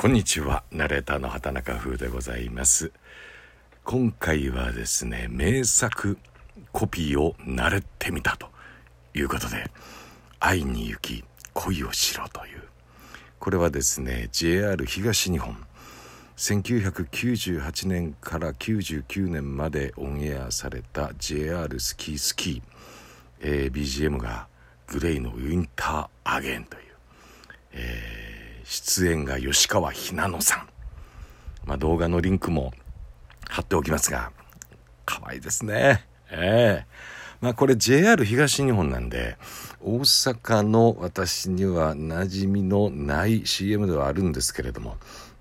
こんにちはナレーターの畑中風でございます。今回はですね名作コピーを慣れてみたということで「愛に行き恋をしろ」という。これはですね JR 東日本1998年から99年までオンエアされた JR スキースキー、えー、BGM がグレイのウィンターアゲンという、えー出演が吉川ひなのさん。まあ、動画のリンクも貼っておきますが、可愛いですね。ええまあこれ JR 東日本なんで、大阪の私には馴染みのない CM ではあるんですけれども、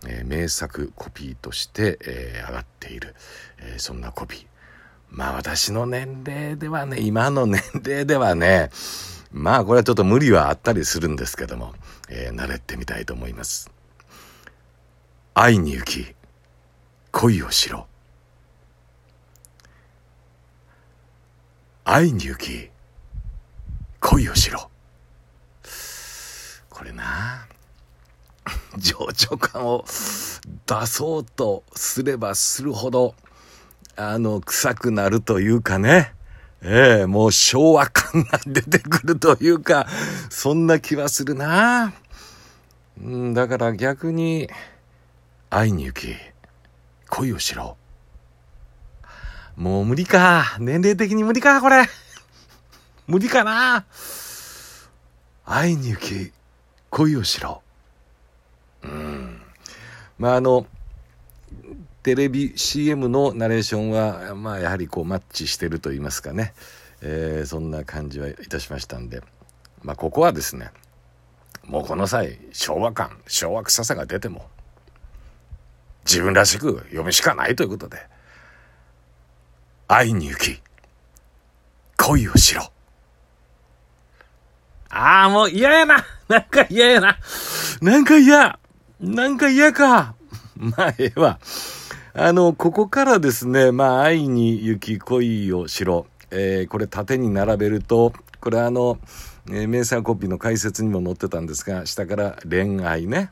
えー、名作コピーとして、えー、上がっている、えー、そんなコピー。まあ私の年齢ではね、今の年齢ではね、まあこれはちょっと無理はあったりするんですけども、えー、慣れてみたいと思います。愛に行き、恋をしろ。愛に行き、恋をしろ。これな、情緒感を出そうとすればするほど、あの、臭くなるというかね。ええー、もう昭和感が出てくるというか、そんな気はするな。うん、だから逆に、会いに行き、恋をしろ。もう無理か。年齢的に無理か、これ。無理かな。会いに行き、恋をしろ。うん。まあ、あの、テレビ CM のナレーションは、まあ、やはりこうマッチしてると言いますかね、えー、そんな感じはいたしましたんで、まあ、ここはですねもうこの際昭和感昭和臭さが出ても自分らしく読むしかないということで会いに行き恋をしろ。ああもう嫌やな。なんか嫌やな。なんか嫌。なんか嫌か。まあええわ。あの、ここからですね、まあ、愛に行き恋をしろ。えー、これ縦に並べると、これあの、えー、名産コピーの解説にも載ってたんですが、下から恋愛ね、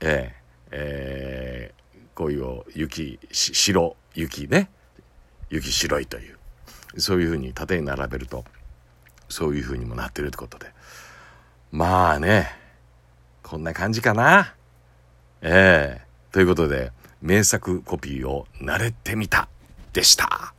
えー、えー、恋を雪、し、白、雪ね、雪白いという、そういうふうに縦に並べると、そういうふうにもなってるってことで。まあね、こんな感じかな。ええ、ということで、名作コピーを慣れてみたでした。